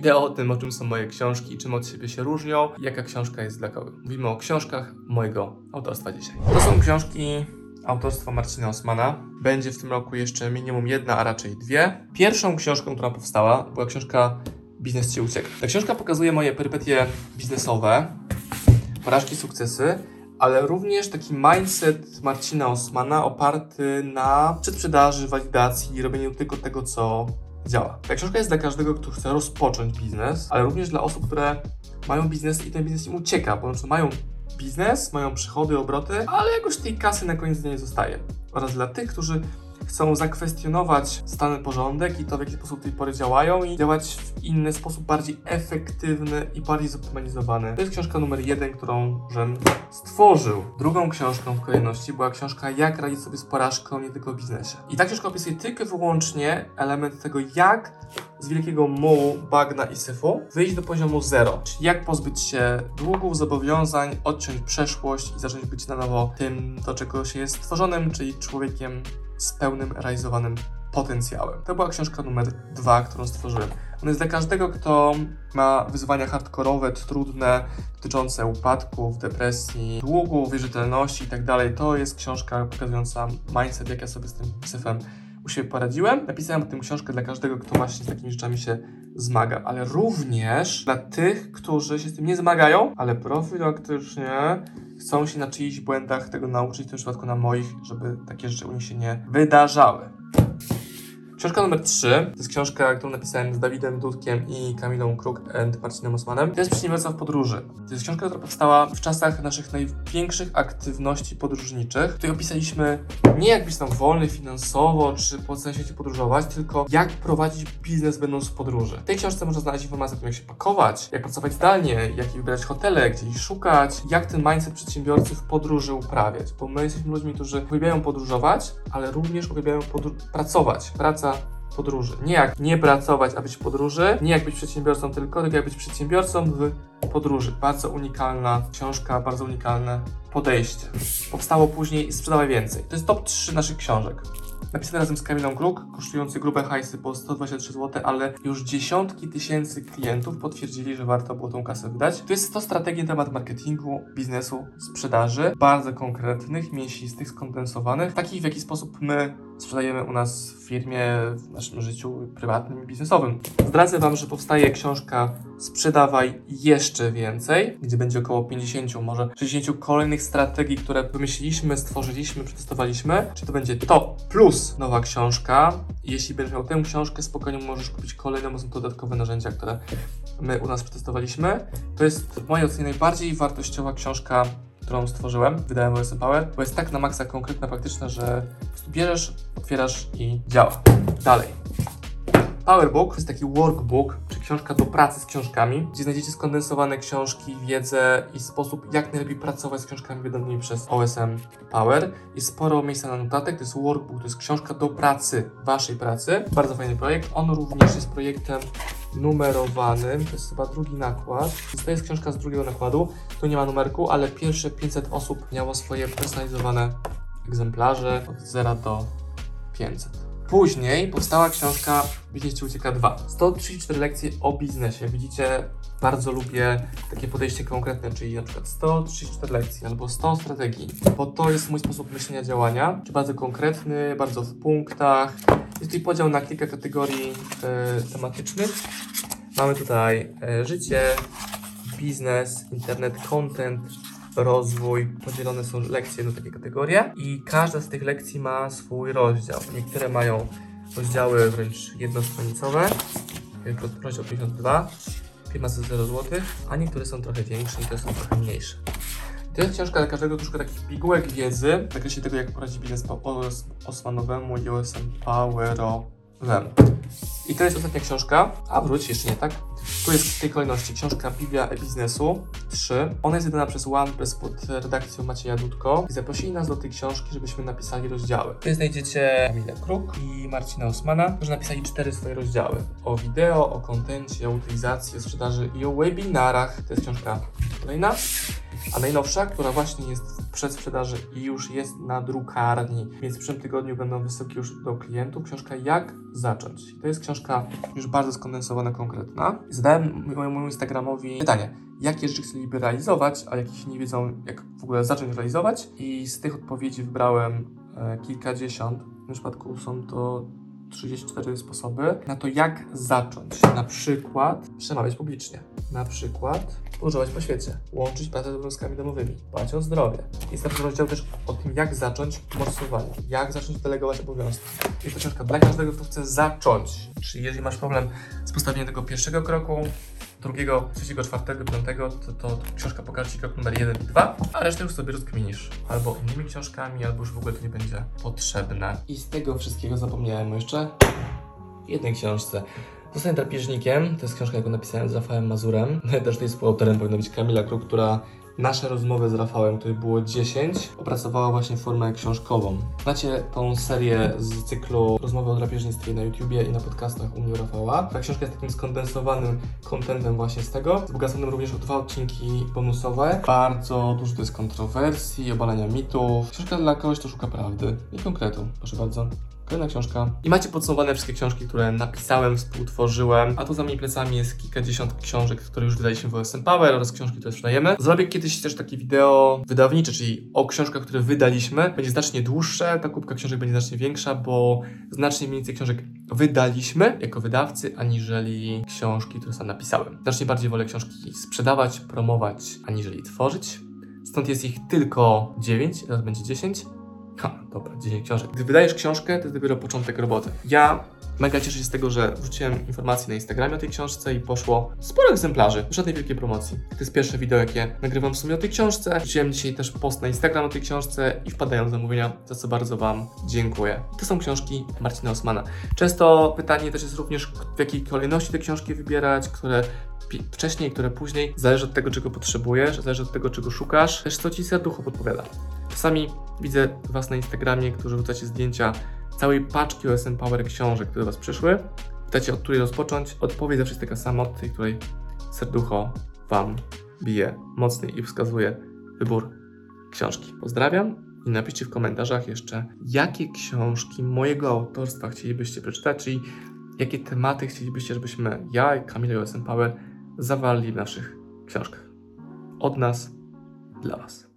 wideo o tym, o czym są moje książki, czym od siebie się różnią, jaka książka jest dla kogo. Mówimy o książkach mojego autorstwa dzisiaj. To są książki autorstwa Marcina Osmana. Będzie w tym roku jeszcze minimum jedna, a raczej dwie. Pierwszą książką, która powstała, była książka Biznes Cię Ucieka. Ta książka pokazuje moje perypetie biznesowe, porażki, sukcesy, ale również taki mindset Marcina Osmana oparty na przedsprzedaży, walidacji, robieniu tylko tego, co działa. Ta książka jest dla każdego, kto chce rozpocząć biznes, ale również dla osób, które mają biznes i ten biznes im ucieka, bo na przykład mają biznes, mają przychody, obroty, ale jakoś tej kasy na koniec nie zostaje. Oraz dla tych, którzy chcą zakwestionować stany porządek i to, w jaki sposób do tej pory działają i działać w inny sposób, bardziej efektywny i bardziej zoptymalizowany. To jest książka numer jeden, którą Żem stworzył. Drugą książką w kolejności była książka Jak radzić sobie z porażką nie tylko w biznesie. I ta książka opisuje tylko i wyłącznie element tego, jak z wielkiego mułu, bagna i syfu wyjść do poziomu zero. Czyli jak pozbyć się długów, zobowiązań, odciąć przeszłość i zacząć być na nowo tym, do czego się jest stworzonym, czyli człowiekiem z pełnym realizowanym potencjałem. To była książka numer dwa, którą stworzyłem. Ona jest dla każdego, kto ma wyzwania hardkorowe, trudne, dotyczące upadków, depresji, długów, wierzytelności itd. To jest książka pokazująca mindset, jak ja sobie z tym syfem u siebie poradziłem. Napisałem o tym książkę dla każdego, kto właśnie z takimi rzeczami się zmaga, ale również dla tych, którzy się z tym nie zmagają, ale profilaktycznie chcą się na czyichś błędach tego nauczyć, w tym przypadku na moich, żeby takie rzeczy u nich się nie wydarzały. Książka numer 3 to jest książka, którą napisałem z Dawidem Dudkiem i Kamilą Kruk and Marcinem Osmanem. To jest Przedsiębiorca w podróży. To jest książka, która powstała w czasach naszych największych aktywności podróżniczych. Tutaj opisaliśmy nie jak być tam wolny finansowo, czy po całym świecie podróżować, tylko jak prowadzić biznes będąc w podróży. W tej książce można znaleźć informacje o tym, jak się pakować, jak pracować zdalnie, jak wybierać hotele, gdzie ich szukać, jak ten mindset przedsiębiorcy w podróży uprawiać. Bo my jesteśmy ludźmi, którzy uwielbiają podróżować, ale również uwielbiają pracować. Praca podróży. Nie jak nie pracować, a być w podróży, nie jak być przedsiębiorcą tylko, tylko jak być przedsiębiorcą w podróży. Bardzo unikalna książka, bardzo unikalne podejście. Powstało później sprzedawaj więcej. To jest top 3 naszych książek. Napisane razem z Kamilą Kluk, kosztujący grube hajsy po 123 zł, ale już dziesiątki tysięcy klientów potwierdzili, że warto było tą kasę wydać. To jest 100 strategii na temat marketingu, biznesu, sprzedaży, bardzo konkretnych, mięsistych, skondensowanych, takich w jaki sposób my sprzedajemy u nas w firmie, w naszym życiu prywatnym i biznesowym. Zdradzę Wam, że powstaje książka Sprzedawaj jeszcze więcej, gdzie będzie około 50, może 60 kolejnych strategii, które wymyśliliśmy, stworzyliśmy, przetestowaliśmy. Czy to będzie to plus nowa książka? Jeśli będziesz miał tę książkę, spokojnie możesz kupić kolejne, bo są to dodatkowe narzędzia, które my u nas przetestowaliśmy. To jest w mojej ocenie najbardziej wartościowa książka którą stworzyłem, wydałem OSM Power, bo jest tak na maksa konkretna, praktyczna, że bierzesz, otwierasz i działa. Dalej. Powerbook to jest taki workbook, czy książka do pracy z książkami, gdzie znajdziecie skondensowane książki, wiedzę i sposób, jak najlepiej pracować z książkami wydanymi przez OSM Power. Jest sporo miejsca na notatek, to jest workbook, to jest książka do pracy, waszej pracy. Bardzo fajny projekt. On również jest projektem numerowanym, to jest chyba drugi nakład. To jest książka z drugiego nakładu, tu nie ma numerku, ale pierwsze 500 osób miało swoje personalizowane egzemplarze od 0 do 500. Później powstała książka Ci Ucieka 2. 134 lekcje o biznesie. Widzicie, bardzo lubię takie podejście konkretne, czyli na przykład 134 lekcje albo 100 strategii, bo to jest mój sposób myślenia, działania, czy bardzo konkretny, bardzo w punktach. Jest tutaj podział na kilka kategorii e, tematycznych. Mamy tutaj e, życie, biznes, internet, content, rozwój. Podzielone są lekcje na takie kategorie i każda z tych lekcji ma swój rozdział. Niektóre mają rozdziały wręcz jednostronicowe, jak rozdział 52, firma za 0 zł, a niektóre są trochę większe, niektóre są trochę mniejsze. To jest książka dla każdego troszkę takich pigułek wiedzy w zakresie tego, jak poradzić biznes Osmanowemu i OSM Powerowemu. I to jest ostatnia książka, a wróć, jeszcze nie tak. Tu jest w tej kolejności książka Biblia e-biznesu 3. Ona jest wydana przez OnePress pod redakcją Macieja Dudko i zaprosili nas do tej książki, żebyśmy napisali rozdziały. Tu znajdziecie Kamilę Kruk i Marcina Osmana, którzy napisali cztery swoje rozdziały. O wideo, o kontencie, o utylizacji, o sprzedaży i o webinarach. To jest książka kolejna. A najnowsza, która właśnie jest w przedsprzedaży i już jest na drukarni, więc w przyszłym tygodniu będą wysyłki już do klientów, książka Jak zacząć. To jest książka już bardzo skondensowana, konkretna. Zadałem mojemu Instagramowi pytanie, jakie rzeczy chcieliby realizować, a jakich nie wiedzą, jak w ogóle zacząć realizować. I z tych odpowiedzi wybrałem e, kilkadziesiąt. W tym przypadku są to 34 sposoby na to, jak zacząć. Na przykład przemawiać publicznie. Na przykład podróżować po świecie. Łączyć pracę z obowiązkami domowymi. Dbać o zdrowie. Jest tam rozdział też o tym, jak zacząć morsowanie. Jak zacząć delegować obowiązki. Jest to książka dla każdego, kto chce zacząć. Czyli jeżeli masz problem z postawieniem tego pierwszego kroku, drugiego, trzeciego, czwartego, piątego, to, to książka pokaże Ci krok numer jeden i dwa, a resztę już sobie rozkminisz. Albo innymi książkami, albo już w ogóle to nie będzie potrzebne. I z tego wszystkiego zapomniałem jeszcze jednej książce. Zostań drapieżnikiem. To jest książka, jaką napisałem z Rafałem Mazurem. Też tej współautorem powinna być Kamila Kruk, która nasze rozmowy z Rafałem, których było 10, opracowała właśnie formę książkową. Znacie tą serię z cyklu Rozmowy o drapieżnictwie na YouTubie i na podcastach u mnie Rafała. Ta książka jest takim skondensowanym kontentem właśnie z tego, wzbogaconym również o dwa odcinki bonusowe. Bardzo dużo to jest kontrowersji, obalania mitów. Książka dla kogoś, kto szuka prawdy i konkretu. Proszę bardzo. Kolejna książka. I macie podsumowane wszystkie książki, które napisałem, współtworzyłem, a tu za moimi plecami jest kilkadziesiąt książek, które już wydaliśmy w OSM Power oraz książki, które sprzedajemy. Zrobię kiedyś też takie wideo wydawnicze, czyli o książkach, które wydaliśmy. Będzie znacznie dłuższe, ta kubka książek będzie znacznie większa, bo znacznie więcej książek wydaliśmy jako wydawcy, aniżeli książki, które sam napisałem. Znacznie bardziej wolę książki sprzedawać, promować, aniżeli tworzyć. Stąd jest ich tylko 9, teraz będzie 10. Ha, dobra, 10 książek. Gdy wydajesz książkę, to jest dopiero początek roboty. Ja mega cieszę się z tego, że wrzuciłem informacje na Instagramie o tej książce i poszło sporo egzemplarzy. Żadnej wielkiej promocji. To jest pierwsze wideo, jakie nagrywam w sumie o tej książce. Wrzuciłem dzisiaj też post na Instagram o tej książce i wpadają zamówienia, za co bardzo Wam dziękuję. To są książki Marcina Osmana. Często pytanie też jest również, w jakiej kolejności te książki wybierać, które wcześniej, które później. Zależy od tego, czego potrzebujesz, zależy od tego, czego szukasz, też co Ci serducho podpowiada. Czasami widzę Was na Instagramie, którzy wrzucacie zdjęcia całej paczki OSM Power książek, które Was przyszły. Pytacie, od której rozpocząć? Odpowiedź zawsze jest taka sama, od tej, której serducho Wam bije mocniej i wskazuje wybór książki. Pozdrawiam i napiszcie w komentarzach jeszcze, jakie książki mojego autorstwa chcielibyście przeczytać, czyli jakie tematy chcielibyście, żebyśmy ja i Kamila OSM Power zawarli w naszych książkach. Od nas, dla Was.